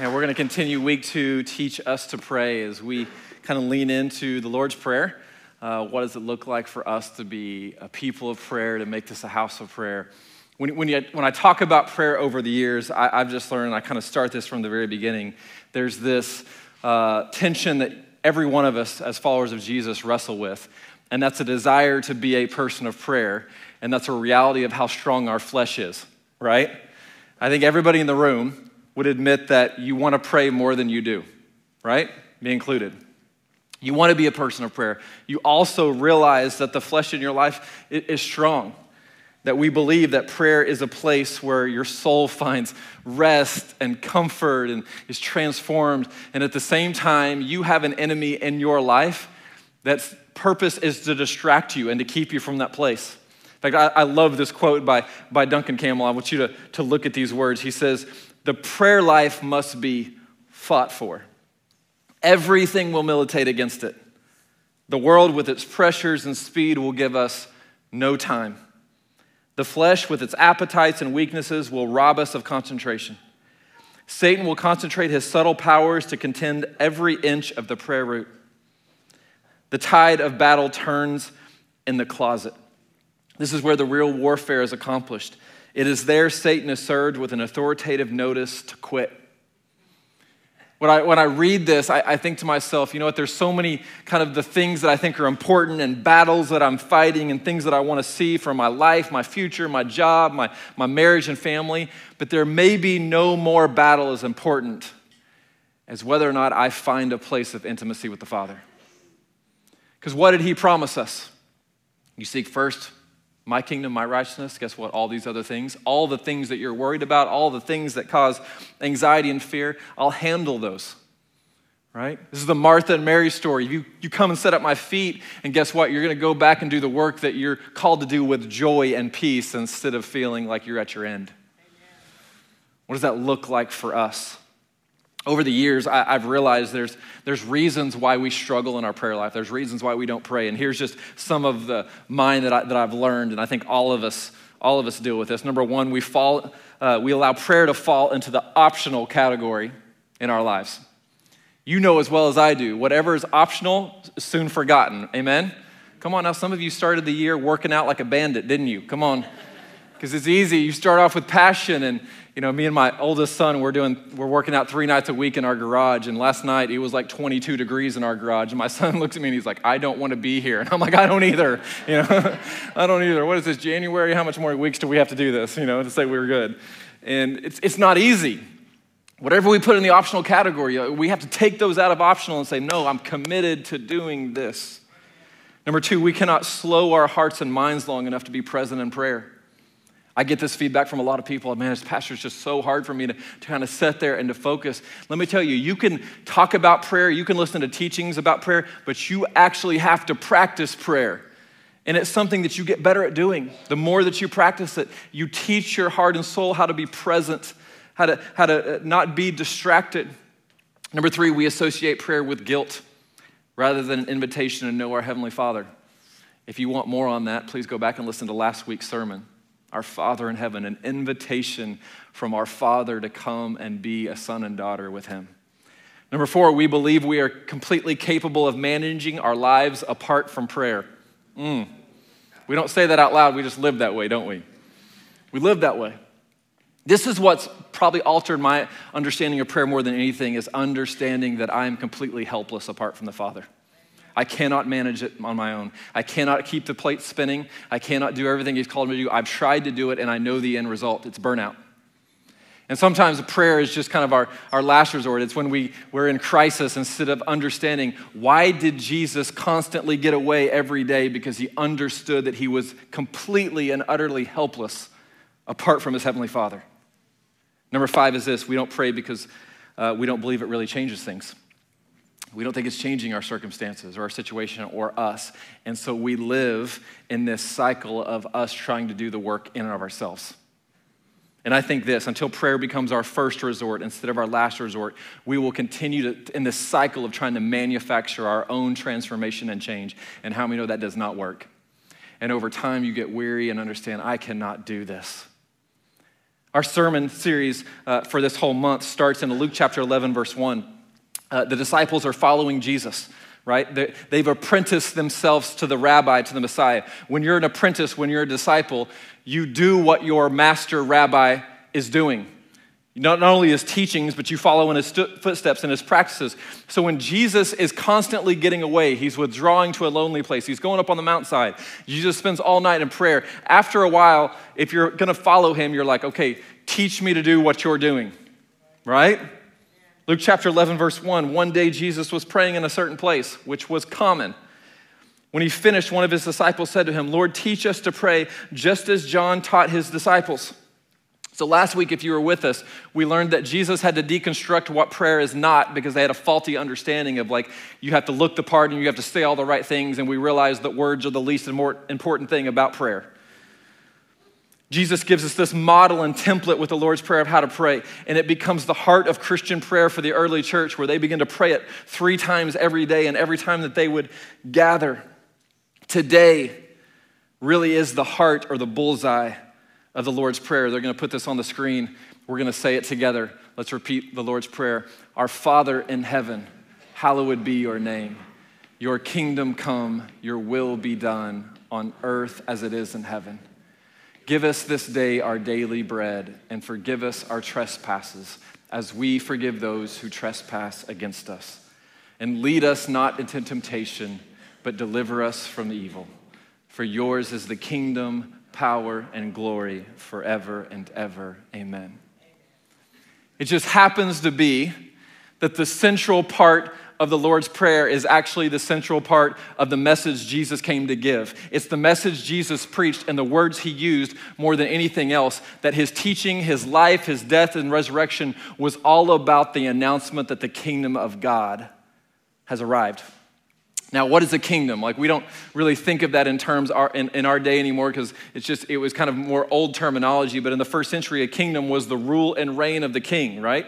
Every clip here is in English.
And we're going to continue week two, Teach Us to Pray, as we kind of lean into the Lord's Prayer. Uh, what does it look like for us to be a people of prayer, to make this a house of prayer? When, when, you, when I talk about prayer over the years, I, have just learned, I kind of start this from the very beginning. There's this uh, tension that every one of us, as followers of Jesus, wrestle with, and that's a desire to be a person of prayer, and that's a reality of how strong our flesh is, right? I think everybody in the room would admit that you want to pray more than you do, right? Me included. You want to be a person of prayer. You also realize that the flesh in your life is strong. That we believe that prayer is a place where your soul finds rest and comfort and is transformed. And at the same time, you have an enemy in your life that's purpose is to distract you and to keep you from that place. In fact, I, I love this quote by, by Duncan Campbell. I want you to, to look at these words. He says, the prayer life must be fought for. Everything will militate against it. The world, with its pressures and speed, will give us no time. The flesh, with its appetites and weaknesses, will rob us of concentration. Satan will concentrate his subtle powers to contend every inch of the prayer route. The tide of battle turns in the closet. This is where the real warfare is accomplished. It is there Satan is served with an authoritative notice to quit. When I, when I read this, I, I, think to myself, you know what, there's so many kind of the things that I think are important and battles that I'm fighting and things that I want to see for my life, my future, my job, my, my marriage and family. But there may be no more battle as important as whether or not I find a place of intimacy with the Father. Because what did He promise us? You seek first my kingdom, my righteousness, guess what? All these other things, all the things that you're worried about, all the things that cause anxiety and fear, I'll handle those. Right? This is the Martha and Mary story. You, you come and set up my feet, and guess what? You're going to go back and do the work that you're called to do with joy and peace instead of feeling like you're at your end. What does that look like for us? Over the years, I, have realized there's, there's reasons why we struggle in our prayer life. There's reasons why we don't pray. And here's just some of the mine that, I, that I've learned, and I think all of us, all of us deal with this. Number one, we, fall, uh, we allow prayer to fall into the optional category in our lives. You know as well as I do, whatever is optional is soon forgotten. Amen? Come on now, some of you started the year working out like a bandit, didn't you? Come on. Because it's easy. You start off with passion and you know, me and my oldest son, we're doing, we're working out three nights a week in our garage. And last night it was like 22 degrees in our garage. And my son looks at me and he's like, I don't want to be here. And I'm like, I don't either. You know, I don't either. What is this, January? How much more weeks do we have to do this, you know, to say we were good? And it's, it's not easy. Whatever we put in the optional category, uh, we have to take those out of optional and say, no, I'm committed to doing this. Number two, we cannot slow our hearts and minds long enough to be present in prayer. I get this feedback from a lot of people. Man, this pastor is just so hard for me to, to kind of sit there and to focus. Let me tell you, you can talk about prayer, you can listen to teachings about prayer, but you actually have to practice prayer. And it's something that you get better at doing. The more that you practice it, you teach your heart and soul how to be present, how to, how to uh, not be distracted. Number three, we associate prayer with guilt rather than an invitation to know our Heavenly Father. If you want more on that, please go back and listen to last week's sermon our Father in heaven, an invitation from our Father to come and be a son and daughter with Him. Number four, we believe we are completely capable of managing our lives apart from prayer. Mm. We don't say that out loud, we just live that way, don't we? We live that way. This is what's probably altered my understanding of prayer more than anything is understanding that I am completely helpless apart from the Father. I cannot manage it on my own. I cannot keep the plate spinning. I cannot do everything He's called me to do. I've tried to do it and I know the end result it's burnout. And sometimes prayer is just kind of our, our last resort. It's when we, we're in crisis instead of understanding why did Jesus constantly get away every day because he understood that he was completely and utterly helpless apart from his heavenly Father. Number five is this we don't pray because uh, we don't believe it really changes things. We don't think it's changing our circumstances or our situation or us. And so we live in this cycle of us trying to do the work in and of ourselves. And I think this until prayer becomes our first resort instead of our last resort, we will continue to, in this cycle of trying to manufacture our own transformation and change. And how many know that does not work? And over time, you get weary and understand, I cannot do this. Our sermon series uh, for this whole month starts in Luke chapter 11, verse 1. Uh, the disciples are following Jesus, right? They, they've apprenticed themselves to the rabbi, to the Messiah. When you're an apprentice, when you're a disciple, you do what your master rabbi is doing. Not, not only his teachings, but you follow in his st- footsteps and his practices. So when Jesus is constantly getting away, he's withdrawing to a lonely place, he's going up on the mountainside. Jesus spends all night in prayer. After a while, if you're going to follow him, you're like, okay, teach me to do what you're doing, right? Luke chapter 11, verse 1 One day Jesus was praying in a certain place, which was common. When he finished, one of his disciples said to him, Lord, teach us to pray just as John taught his disciples. So, last week, if you were with us, we learned that Jesus had to deconstruct what prayer is not because they had a faulty understanding of like, you have to look the part and you have to say all the right things, and we realized that words are the least and more important thing about prayer. Jesus gives us this model and template with the Lord's Prayer of how to pray, and it becomes the heart of Christian prayer for the early church where they begin to pray it three times every day and every time that they would gather. Today really is the heart or the bullseye of the Lord's Prayer. They're going to put this on the screen. We're going to say it together. Let's repeat the Lord's Prayer. Our Father in heaven, hallowed be your name. Your kingdom come, your will be done on earth as it is in heaven. Give us this day our daily bread and forgive us our trespasses as we forgive those who trespass against us. And lead us not into temptation, but deliver us from evil. For yours is the kingdom power, and glory forever and ever. Amen. It just happens to be that the central part of the Lord's Prayer is actually the central part of the message Jesus came to give. It's the message Jesus preached and the words he used more than anything else that his teaching, his life, his death, and resurrection was all about the announcement that the kingdom of God has arrived. Now, what is a kingdom? Like, we don't really think of that in terms our, in, in our day anymore because it's just, it was kind of more old terminology. But in the first century, a kingdom was the rule and reign of the king, right?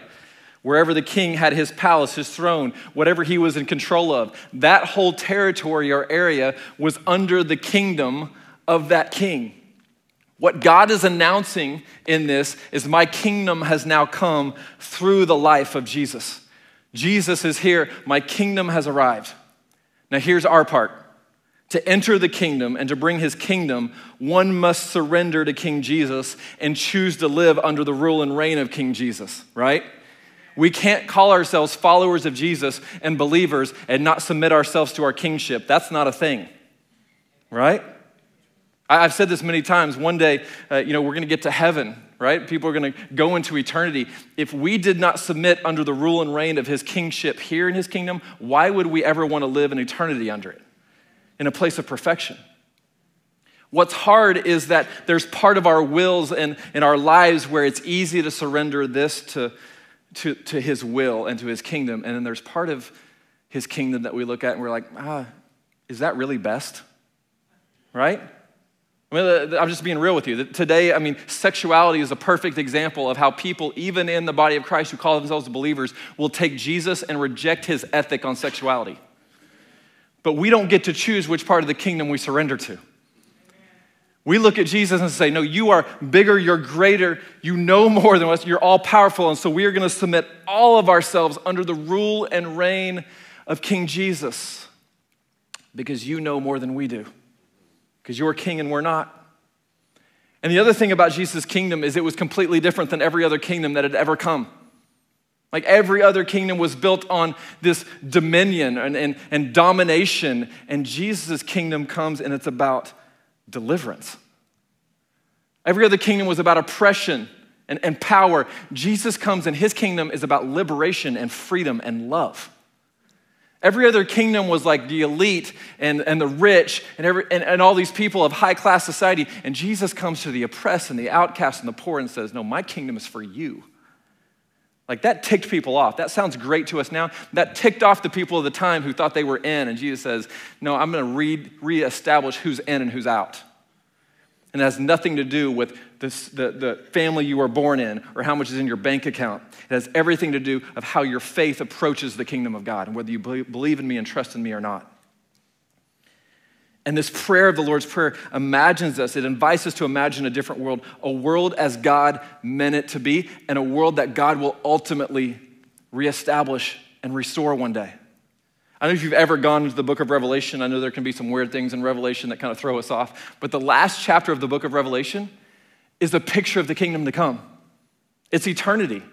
Wherever the king had his palace, his throne, whatever he was in control of, that whole territory or area was under the kingdom of that king. What God is announcing in this is my kingdom has now come through the life of Jesus. Jesus is here, my kingdom has arrived. Now, here's our part. To enter the kingdom and to bring his kingdom, one must surrender to King Jesus and choose to live under the rule and reign of King Jesus, right? We can't call ourselves followers of Jesus and believers and not submit ourselves to our kingship. That's not a thing, right? I've said this many times. One day, uh, you know, we're going to get to heaven, right? People are going to go into eternity. If we did not submit under the rule and reign of his kingship here in his kingdom, why would we ever want to live in eternity under it, in a place of perfection? What's hard is that there's part of our wills and in our lives where it's easy to surrender this to, to, to his will and to his kingdom. And then there's part of his kingdom that we look at and we're like, ah, is that really best? Right? I mean, I'm just being real with you. Today, I mean, sexuality is a perfect example of how people, even in the body of Christ who call themselves believers, will take Jesus and reject his ethic on sexuality. But we don't get to choose which part of the kingdom we surrender to. We look at Jesus and say, No, you are bigger, you're greater, you know more than us, you're all powerful. And so we are going to submit all of ourselves under the rule and reign of King Jesus because you know more than we do because you're king and we're not. And the other thing about Jesus' kingdom is it was completely different than every other kingdom that had ever come. Like every other kingdom was built on this dominion and, and, and domination, and Jesus' kingdom comes and it's about deliverance. Every other kingdom was about oppression and, and power. Jesus comes and his kingdom is about liberation and freedom and love. Every other kingdom was like the elite and, and the rich and, every, and, and all these people of high class society. And Jesus comes to the oppressed and the outcast and the poor and says, No, my kingdom is for you. Like that ticked people off. That sounds great to us now. That ticked off the people of the time who thought they were in. And Jesus says, No, I'm going to re- reestablish who's in and who's out. And it has nothing to do with this, the, the family you were born in or how much is in your bank account. It has everything to do of how your faith approaches the kingdom of God and whether you believe in me and trust in me or not. And this prayer of the Lord's Prayer imagines us, it invites us to imagine a different world, a world as God meant it to be, and a world that God will ultimately reestablish and restore one day. I don't know if you've ever gone into the book of Revelation. I know there can be some weird things in Revelation that kind of throw us off. But the last chapter of the book of Revelation is a picture of the kingdom to come. It's eternity.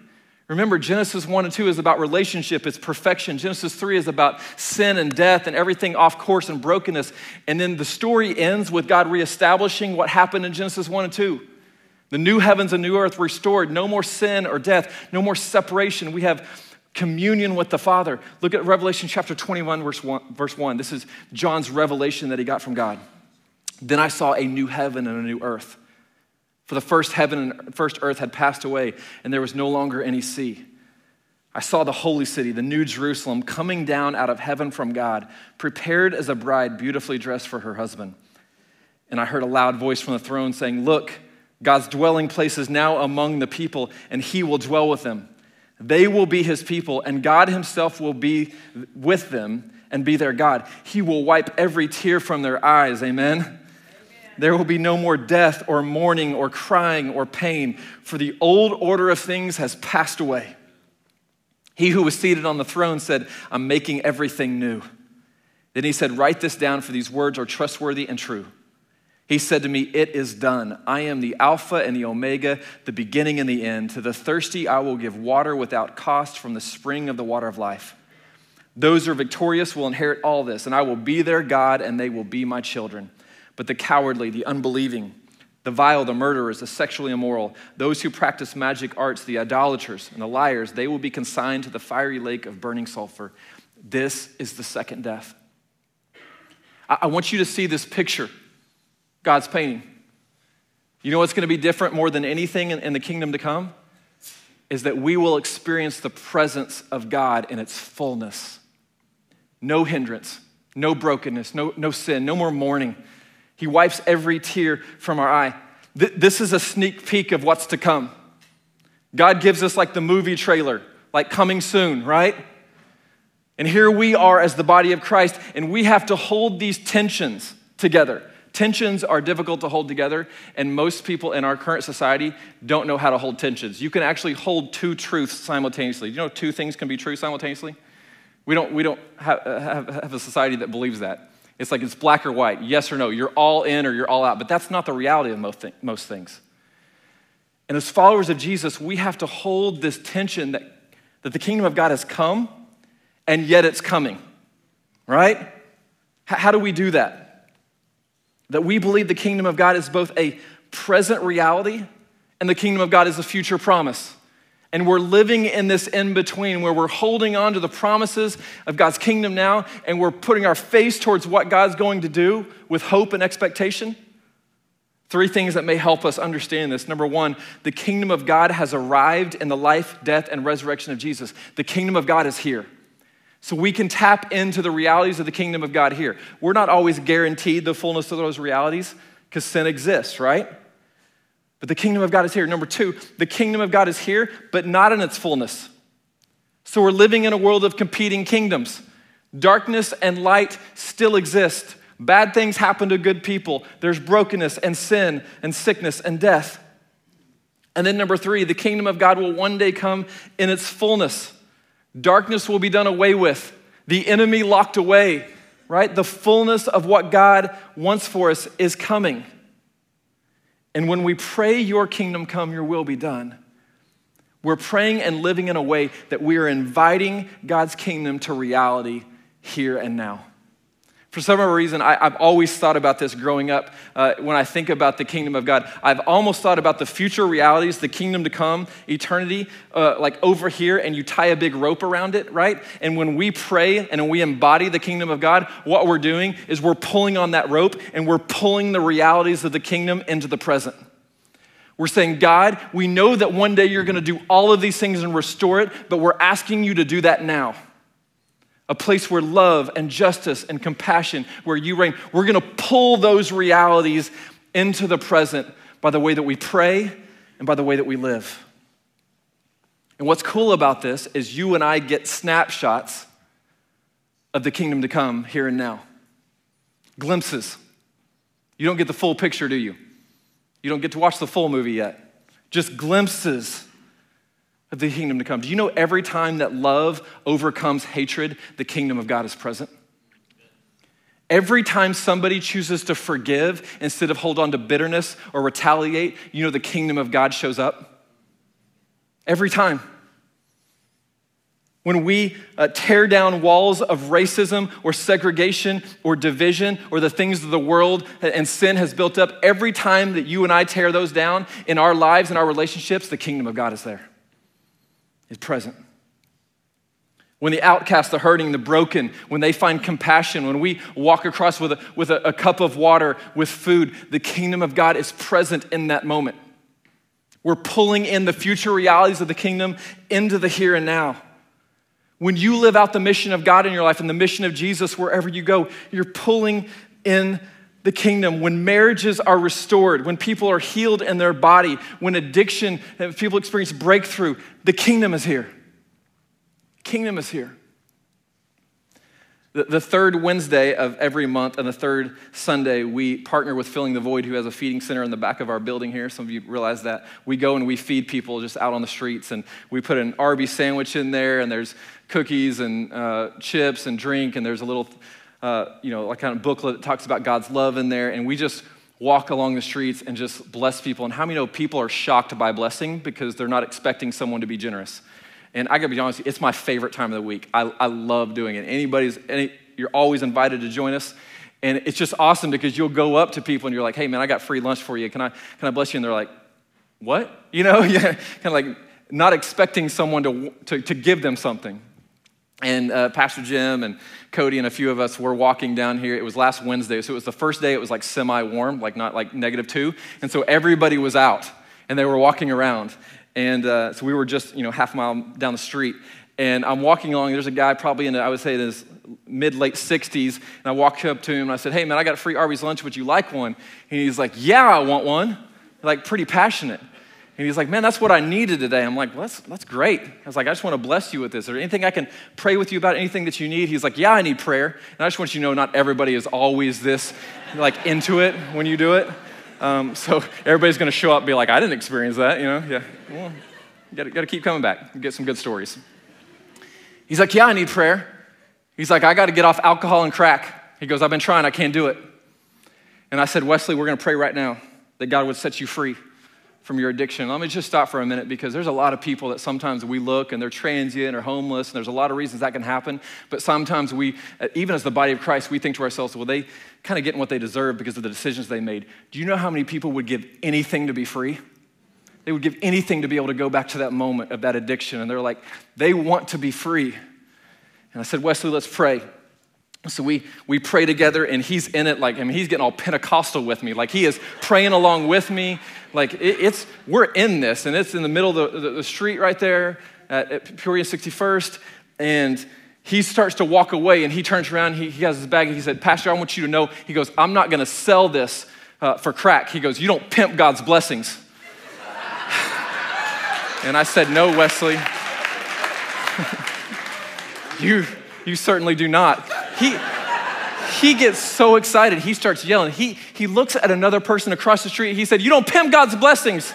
Remember, Genesis 1 and 2 is about relationship, it's perfection. Genesis 3 is about sin and death and everything off course and brokenness. And then the story ends with God reestablishing what happened in Genesis 1 and 2. The new heavens and new earth restored, no more sin or death, no more separation. We have communion with the Father. Look at Revelation chapter 21, verse 1, verse 1. This is John's revelation that he got from God. Then I saw a new heaven and a new earth. For the first heaven and first earth had passed away, and there was no longer any sea. I saw the holy city, the new Jerusalem, coming down out of heaven from God, prepared as a bride beautifully dressed for her husband. And I heard a loud voice from the throne saying, Look, God's dwelling place is now among the people, and he will dwell with them. They will be his people, and God himself will be with them and be their God. He will wipe every tear from their eyes. Amen. There will be no more death or mourning or crying or pain, for the old order of things has passed away. He who was seated on the throne said, I'm making everything new. Then he said, Write this down, for these words are trustworthy and true. He said to me, It is done. I am the Alpha and the Omega, the beginning and the end. To the thirsty, I will give water without cost from the spring of the water of life. Those who are victorious will inherit all this, and I will be their God, and they will be my children. But the cowardly, the unbelieving, the vile, the murderers, the sexually immoral, those who practice magic arts, the idolaters, and the liars, they will be consigned to the fiery lake of burning sulfur. This is the second death. I, want you to see this picture God's painting. You know what's going to be different more than anything in, in the kingdom to come? Is that we will experience the presence of God in its fullness. No hindrance, no brokenness, no, no sin, no more mourning he wipes every tear from our eye. Th- this is a sneak peek of what's to come. God gives us like the movie trailer, like coming soon, right? And here we are as the body of Christ, and we have to hold these tensions together. Tensions are difficult to hold together, and most people in our current society don't know how to hold tensions. You can actually hold two truths simultaneously. Do you know, two things can be true simultaneously? We don't, we don't have, have, have a society that believes that. It's like it's black or white, yes or no. You're all in or you're all out. But that's not the reality of most, most things. And as followers of Jesus, we have to hold this tension that, that the kingdom of God has come and yet it's coming, right? How do we do that? That we believe the kingdom of God is both a present reality and the kingdom of God is a future promise. And we're living in this in between where we're holding on to the promises of God's kingdom now and we're putting our face towards what God's going to do with hope and expectation. Three things that may help us understand this. Number one, the kingdom of God has arrived in the life, death, and resurrection of Jesus. The kingdom of God is here. So we can tap into the realities of the kingdom of God here. We're not always guaranteed the fullness of those realities because sin exists, right? But the kingdom of God is here. Number two, the kingdom of God is here, but not in its fullness. So we're living in a world of competing kingdoms. Darkness and light still exist. Bad things happen to good people. There's brokenness and sin and sickness and death. And then, number three, the kingdom of God will one day come in its fullness. Darkness will be done away with, the enemy locked away, right? The fullness of what God wants for us is coming. And when we pray, Your kingdom come, Your will be done, we're praying and living in a way that we are inviting God's kingdom to reality here and now. For some reason, I, have always thought about this growing up. Uh, when I think about the kingdom of God, I've almost thought about the future realities, the kingdom to come, eternity, uh, like over here, and you tie a big rope around it, right? And when we pray and we embody the kingdom of God, what we're doing is we're pulling on that rope and we're pulling the realities of the kingdom into the present. We're saying, God, we know that one day you're gonna do all of these things and restore it, but we're asking you to do that now a place where love and justice and compassion, where you reign. We're gonna pull those realities into the present by the way that we pray and by the way that we live. And what's cool about this is you and I get snapshots of the kingdom to come here and now. glimpses. You don't get the full picture, do you? You don't get to watch the full movie yet. Just glimpses of the kingdom to come. Do you know every time that love overcomes hatred, the kingdom of God is present? Every time somebody chooses to forgive instead of hold on to bitterness or retaliate, you know the kingdom of God shows up. Every time. When we uh, tear down walls of racism or segregation or division or the things of the world and sin has built up, every time that you and I tear those down in our lives and our relationships, the kingdom of God is there, is present. When the outcast, the hurting, the broken, when they find compassion, when we walk across with, a, with a, a cup of water, with food, the kingdom of God is present in that moment. We're pulling in the future realities of the kingdom into the here and now. When you live out the mission of God in your life and the mission of Jesus wherever you go, you're pulling in the kingdom. When marriages are restored, when people are healed in their body, when addiction, people experience breakthrough, the kingdom is here. Kingdom is here. The, third Wednesday of every month and the third Sunday, we partner with Filling the Void, who has a feeding center in the back of our building here. Some of you realize that. We go and we feed people just out on the streets, and we put an Arby's sandwich in there, and there's cookies and uh, chips and drink, and there's a little, uh, you know, like kind of booklet that talks about God's love in there, and we just walk along the streets and just bless people. And how many know people are shocked by blessing because they're not expecting someone to be generous? And I gotta be honest, it's my favorite time of the week. I, I love doing it. Anybody's, any, you're always invited to join us. And it's just awesome because you'll go up to people and you're like, hey man, I got free lunch for you. Can I, can I bless you? And they're like, what? You know, kind of like not expecting someone to, to, to give them something. And uh, Pastor Jim and Cody and a few of us were walking down here. It was last Wednesday, so it was the first day it was like semi warm, like not like negative two. And so everybody was out and they were walking around. And uh, so we were just, you know, half a mile down the street. And I'm walking along, there's a guy probably in, I would say, in his mid late 60s. And I walked up to him and I said, Hey, man, I got a free Arby's lunch. Would you like one? And he's like, Yeah, I want one. Like, pretty passionate. And he's like, Man, that's what I needed today. I'm like, well, that's, that's great. I was like, I just want to bless you with this. Is there anything I can pray with you about, anything that you need? He's like, Yeah, I need prayer. And I just want you to know not everybody is always this, like, into it when you do it. Um, so everybody's going to show up and be like, I didn't experience that, you know? Yeah. Well, you got to keep coming back and get some good stories. He's like, Yeah, I need prayer. He's like, I got to get off alcohol and crack. He goes, I've been trying, I can't do it. And I said, Wesley, we're going to pray right now that God would set you free from your addiction. Let me just stop for a minute because there's a lot of people that sometimes we look and they're transient or homeless, and there's a lot of reasons that can happen. But sometimes we, uh, even as the body of Christ, we think to ourselves, well, they kind of getting what they deserve because of the decisions they made. Do you know how many people would give anything to be free? They would give anything to be able to go back to that moment of that addiction. And they're like, they want to be free. And I said, Wesley, let's pray. So we, we pray together, and he's in it like, I mean, he's getting all Pentecostal with me. Like, he is praying along with me. Like, it, it's, we're in this, and it's in the middle of the, the, the street right there at, at Peoria 61st. And he starts to walk away, and he turns around, he, he has his bag, and he said, Pastor, I want you to know, he goes, I'm not gonna sell this uh, for crack. He goes, You don't pimp God's blessings. and I said, No, Wesley. you, you certainly do not. He, he gets so excited, he starts yelling. He, he looks at another person across the street. He said, You don't pimp God's blessings.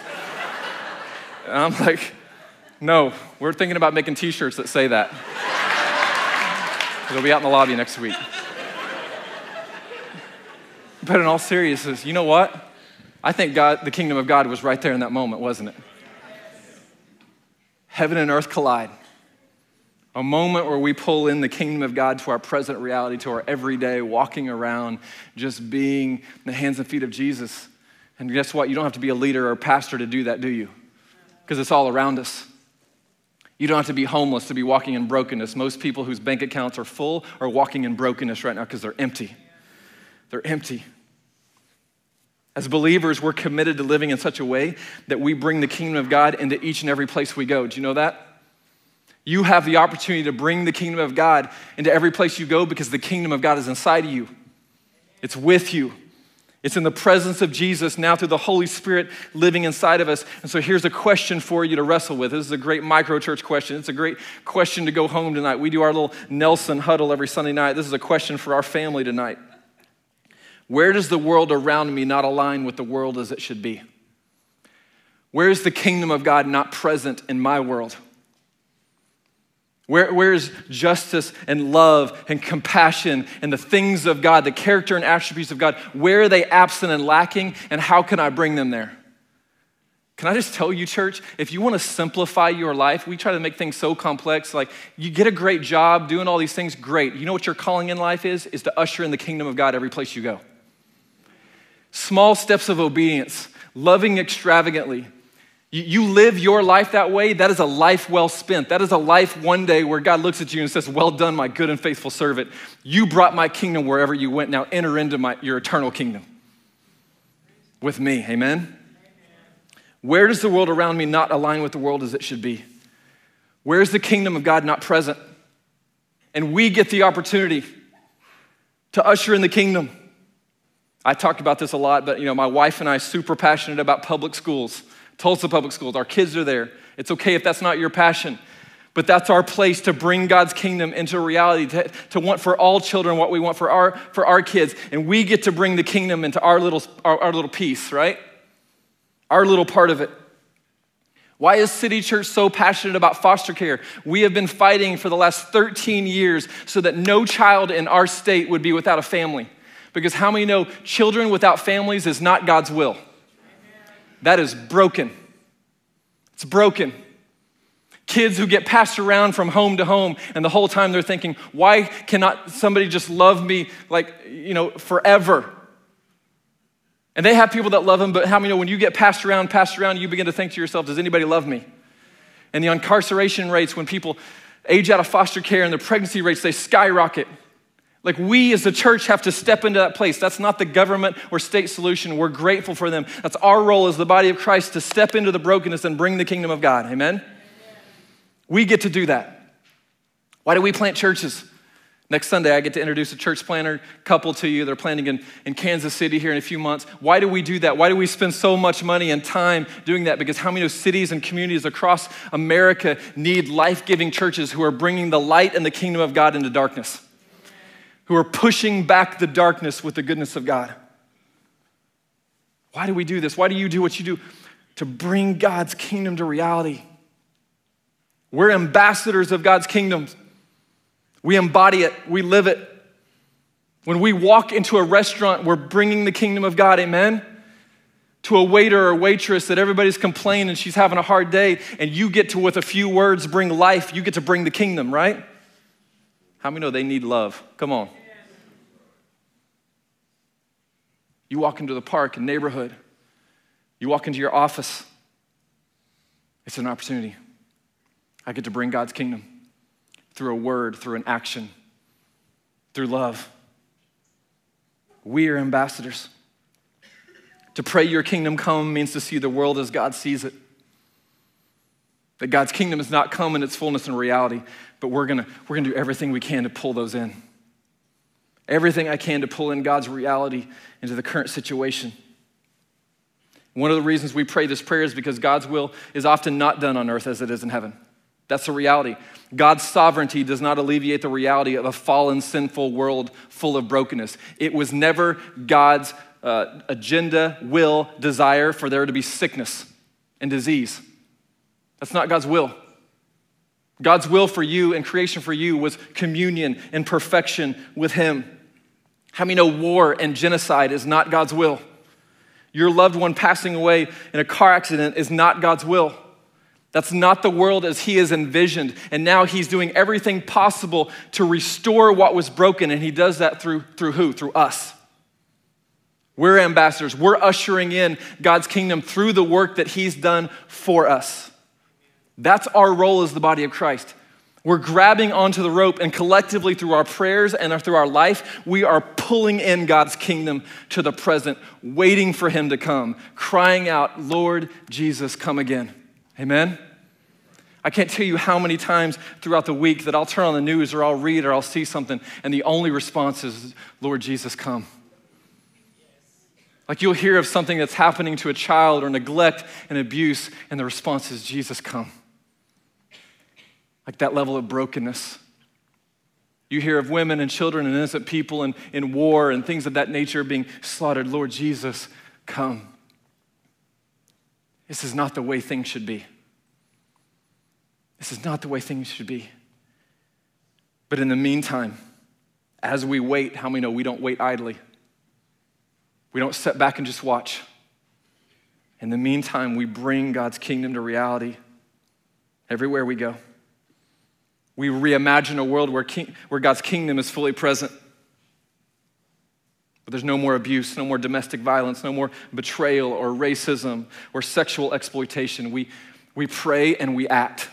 And I'm like, No, we're thinking about making t shirts that say that. It'll be out in the lobby next week. But in all seriousness, you know what? I think God, the kingdom of God was right there in that moment, wasn't it? Heaven and earth collide a moment where we pull in the kingdom of God to our present reality, to our everyday walking around, just being the hands and feet of Jesus. And guess what? You don't have to be a leader or a pastor to do that, do you? Because it's all around us. You don't have to be homeless to be walking in brokenness. Most people whose bank accounts are full are walking in brokenness right now because they're empty. They're empty. As believers, we're committed to living in such a way that we bring the kingdom of God into each and every place we go. Do you know that? You have the opportunity to bring the kingdom of God into every place you go because the kingdom of God is inside of you. It's with you. It's in the presence of Jesus now through the Holy Spirit living inside of us. And so here's a question for you to wrestle with. This is a great micro church question. It's a great question to go home tonight. We do our little Nelson huddle every Sunday night. This is a question for our family tonight. Where does the world around me not align with the world as it should be? Where is the kingdom of God not present in my world? Where, where is justice and love and compassion and the things of God, the character and attributes of God? Where are they absent and lacking, and how can I bring them there? Can I just tell you, church, if you want to simplify your life, we try to make things so complex. Like, you get a great job doing all these things, great. You know what your calling in life is? Is to usher in the kingdom of God every place you go. Small steps of obedience, loving extravagantly, you live your life that way, that is a life well spent. That is a life one day where God looks at you and says, Well done, my good and faithful servant. You brought my kingdom wherever you went. Now enter into my, your eternal kingdom with me. Amen? Where does the world around me not align with the world as it should be? Where is the kingdom of God not present? And we get the opportunity to usher in the kingdom. I talked about this a lot, but you know, my wife and I super passionate about public schools. Tulsa Public Schools. Our kids are there. It's okay if that's not your passion, but that's our place to bring God's kingdom into reality, to, to want for all children what we want for our, for our kids. And we get to bring the kingdom into our little, our, our little piece, right? Our little part of it. Why is City Church so passionate about foster care? We have been fighting for the last 13 years so that no child in our state would be without a family. Because how many know children without families is not God's will? That is broken. It's broken. Kids who get passed around from home to home, and the whole time they're thinking, why cannot somebody just love me like, you know, forever? And they have people that love them, but how many know when you get passed around, passed around, you begin to think to yourself, does anybody love me? And the incarceration rates when people age out of foster care and the pregnancy rates, they skyrocket. Like we as the church have to step into that place. That's not the government or state solution. We're grateful for them. That's our role as the body of Christ to step into the brokenness and bring the kingdom of God. Amen? We get to do that. Why do we plant churches? Next Sunday, I get to introduce a church planter couple to you. They're planning in, in Kansas City here in a few months. Why do we do that? Why do we spend so much money and time doing that? Because how many cities and communities across America need life giving churches who are bringing the light and the kingdom of God into darkness? Who are pushing back the darkness with the goodness of God. Why do we do this? Why do you do what you do? To bring God's kingdom to reality. We're ambassadors of God's kingdom. We embody it, we live it. When we walk into a restaurant, we're bringing the kingdom of God, amen? To a waiter or waitress that everybody's complaining and she's having a hard day, and you get to, with a few words, bring life, you get to bring the kingdom, right? How many know they need love? Come on. You walk into the park and neighborhood, you walk into your office, it's an opportunity. I get to bring God's kingdom through a word, through an action, through love. We are ambassadors. To pray your kingdom come means to see the world as God sees it. That God's kingdom has not come in its fullness and reality, but we're gonna, we're gonna do everything we can to pull those in. Everything I can to pull in God's reality into the current situation. One of the reasons we pray this prayer is because God's will is often not done on earth as it is in heaven. That's the reality. God's sovereignty does not alleviate the reality of a fallen, sinful world full of brokenness. It was never God's uh, agenda, will, desire for there to be sickness and disease. That's not God's will. God's will for you and creation for you was communion and perfection with Him. How many know war and genocide is not God's will? Your loved one passing away in a car accident is not God's will. That's not the world as He has envisioned. And now He's doing everything possible to restore what was broken. And He does that through, through who? Through us. We're ambassadors. We're ushering in God's kingdom through the work that He's done for us. That's our role as the body of Christ. We're grabbing onto the rope, and collectively, through our prayers and through our life, we are pulling in God's kingdom to the present, waiting for Him to come, crying out, Lord Jesus, come again. Amen? I can't tell you how many times throughout the week that I'll turn on the news or I'll read or I'll see something, and the only response is, Lord Jesus, come. Like you'll hear of something that's happening to a child or neglect and abuse, and the response is, Jesus, come like that level of brokenness. You hear of women and children and innocent people in, in war and things of that nature being slaughtered. Lord Jesus, come. This is not the way things should be. This is not the way things should be. But in the meantime, as we wait, how many know we don't wait idly? We don't sit back and just watch. In the meantime, we bring God's kingdom to reality everywhere we go. We reimagine a world where, king, where God's kingdom is fully present. But there's no more abuse, no more domestic violence, no more betrayal or racism or sexual exploitation. We, we pray and we act.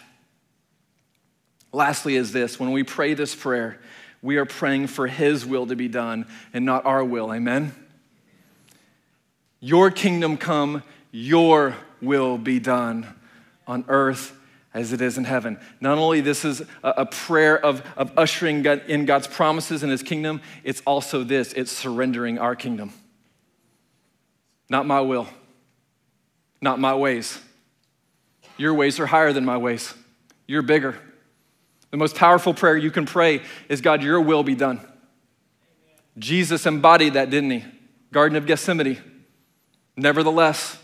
Lastly, is this when we pray this prayer, we are praying for His will to be done and not our will. Amen? Your kingdom come, your will be done on earth as it is in heaven. Not only this is a, prayer of, of ushering in God's promises and his kingdom, it's also this it's surrendering our kingdom. Not my will, not my ways. Your ways are higher than my ways. You're bigger. The most powerful prayer you can pray is God, your will be done. Jesus embodied that, didn't he? Garden of Gethsemane. Nevertheless,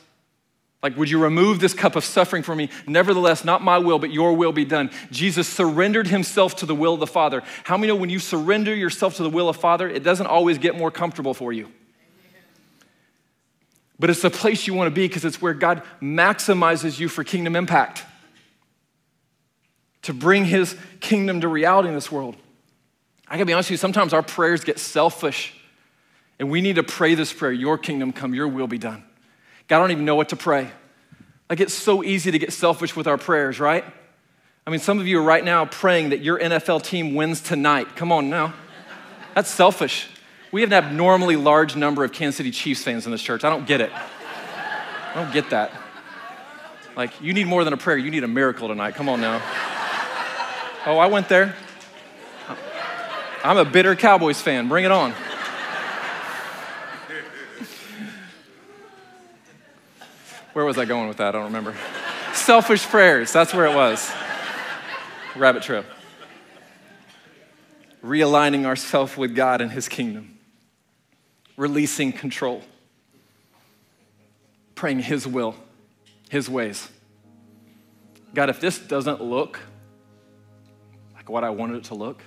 like, would you remove this cup of suffering from me? Nevertheless, not my will, but your will be done. Jesus surrendered himself to the will of the Father. How many know when you surrender yourself to the will of Father, it doesn't always get more comfortable for you? But it's the place you want to be because it's where God maximizes you for kingdom impact. To bring his kingdom to reality in this world. I gotta be honest with you, sometimes our prayers get selfish. And we need to pray this prayer Your kingdom come, your will be done. God, I don't even know what to pray. Like it's so easy to get selfish with our prayers, right? I mean, some of you are right now praying that your NFL team wins tonight. Come on now. That's selfish. We have an abnormally large number of Kansas City Chiefs fans in this church. I don't get it. I don't get that. Like, you need more than a prayer, you need a miracle tonight. Come on now. Oh, I went there. I'm a bitter Cowboys fan. Bring it on. Where was I going with that? I don't remember. Selfish prayers, that's where it was. Rabbit trail. Realigning ourselves with God and His kingdom, releasing control, praying His will, His ways. God, if this doesn't look like what I wanted it to look,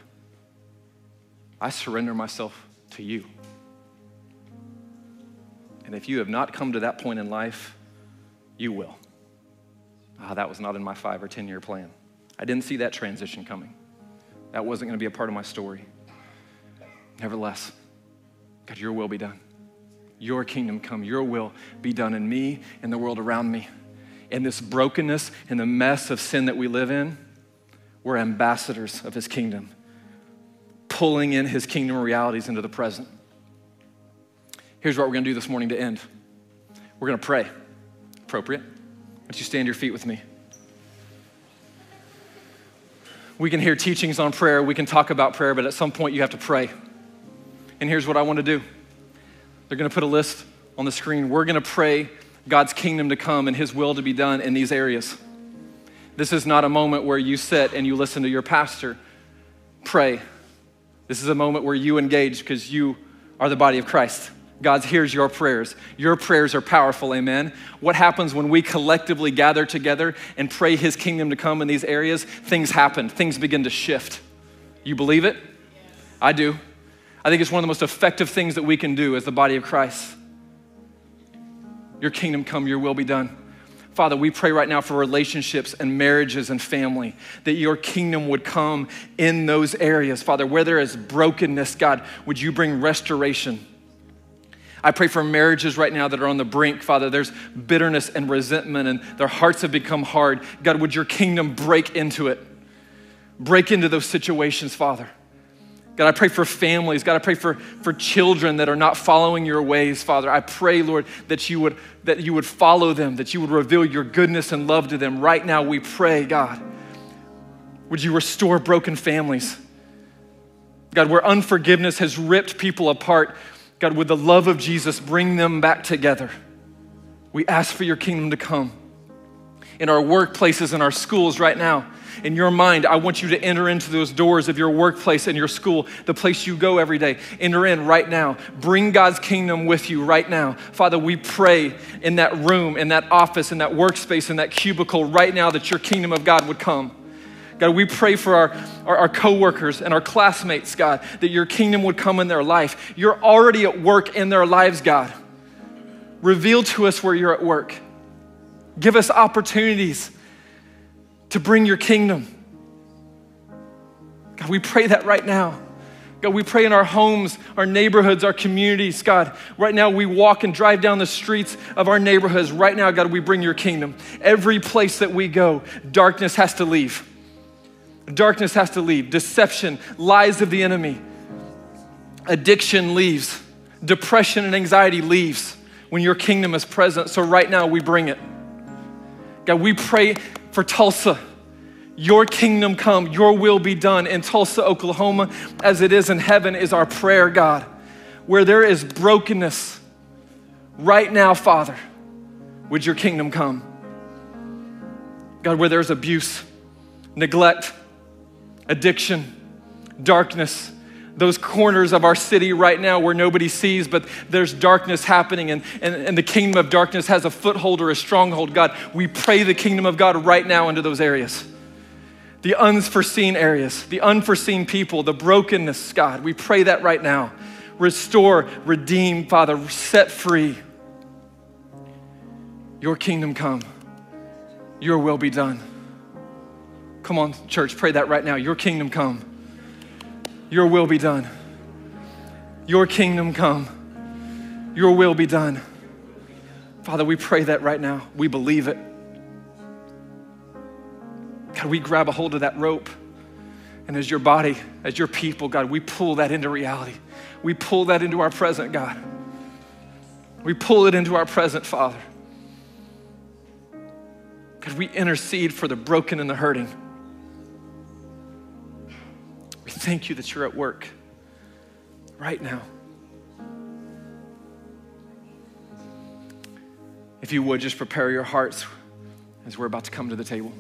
I surrender myself to you. And if you have not come to that point in life, you will. Ah, that was not in my five or 10 year plan. I didn't see that transition coming. That wasn't going to be a part of my story. Nevertheless, God, your will be done. Your kingdom come. Your will be done in me and the world around me. In this brokenness and the mess of sin that we live in, we're ambassadors of his kingdom, pulling in his kingdom realities into the present. Here's what we're going to do this morning to end we're going to pray appropriate. Why don't you stand your feet with me? We can hear teachings on prayer, we can talk about prayer, but at some point you have to pray. And here's what I want to do they're going to put a list on the screen. We're going to pray God's kingdom to come and His will to be done in these areas. This is not a moment where you sit and you listen to your pastor pray. This is a moment where you engage because you are the body of Christ. God hears your prayers. Your prayers are powerful, amen. What happens when we collectively gather together and pray His kingdom to come in these areas? Things happen, things begin to shift. You believe it? I do. I think it's one of the most effective things that we can do as the body of Christ. Your kingdom come, your will be done. Father, we pray right now for relationships and marriages and family, that your kingdom would come in those areas. Father, where there is brokenness, God, would you bring restoration? I pray for marriages right now that are on the brink, Father. There's bitterness and resentment, and their hearts have become hard. God, would your kingdom break into it? Break into those situations, Father. God, I pray for families. God, I pray for, for children that are not following your ways, Father. I pray, Lord, that you would that you would follow them, that you would reveal your goodness and love to them. Right now, we pray, God. Would you restore broken families? God, where unforgiveness has ripped people apart, God, would the love of Jesus bring them back together? We ask for your kingdom to come in our workplaces, in our schools right now. In your mind, I want you to enter into those doors of your workplace and your school, the place you go every day. Enter in right now. Bring God's kingdom with you right now. Father, we pray in that room, in that office, in that workspace, in that cubicle right now that your kingdom of God would come. God, we pray for our, our, our coworkers and our classmates, God, that your kingdom would come in their life. You're already at work in their lives, God. Reveal to us where you're at work. Give us opportunities to bring your kingdom. God, we pray that right now. God, we pray in our homes, our neighborhoods, our communities, God. Right now, we walk and drive down the streets of our neighborhoods. Right now, God, we bring your kingdom. Every place that we go, darkness has to leave. Darkness has to leave. Deception, lies of the enemy, addiction leaves. Depression and anxiety leaves when your kingdom is present. So right now we bring it. God, we pray for Tulsa. Your kingdom come, your will be done in Tulsa, Oklahoma, as it is in heaven, is our prayer, God. Where there is brokenness, right now, Father, would your kingdom come? God, where there's abuse, neglect, addiction, darkness, those corners of our city right now where nobody sees, but there's darkness happening, and, and, and the kingdom of darkness has a foothold or a stronghold. God, we pray the kingdom of God right now into those areas. The unforeseen areas, the unforeseen people, the brokenness, God, we pray that right now. Restore, redeem, Father, set free. Your kingdom come, your will be done. Come on, church, pray that right now. Your kingdom come. Your will be done. Your kingdom come. Your will be done. Father, we pray that right now. We believe it. God, we grab a hold of that rope. And as your body, as your people, God, we pull that into reality. We pull that into our present, God. We pull it into our present, Father. God, we intercede for the broken and the hurting. We thank you that you're at work right now. If you would, just prepare your hearts as we're about to come to the table.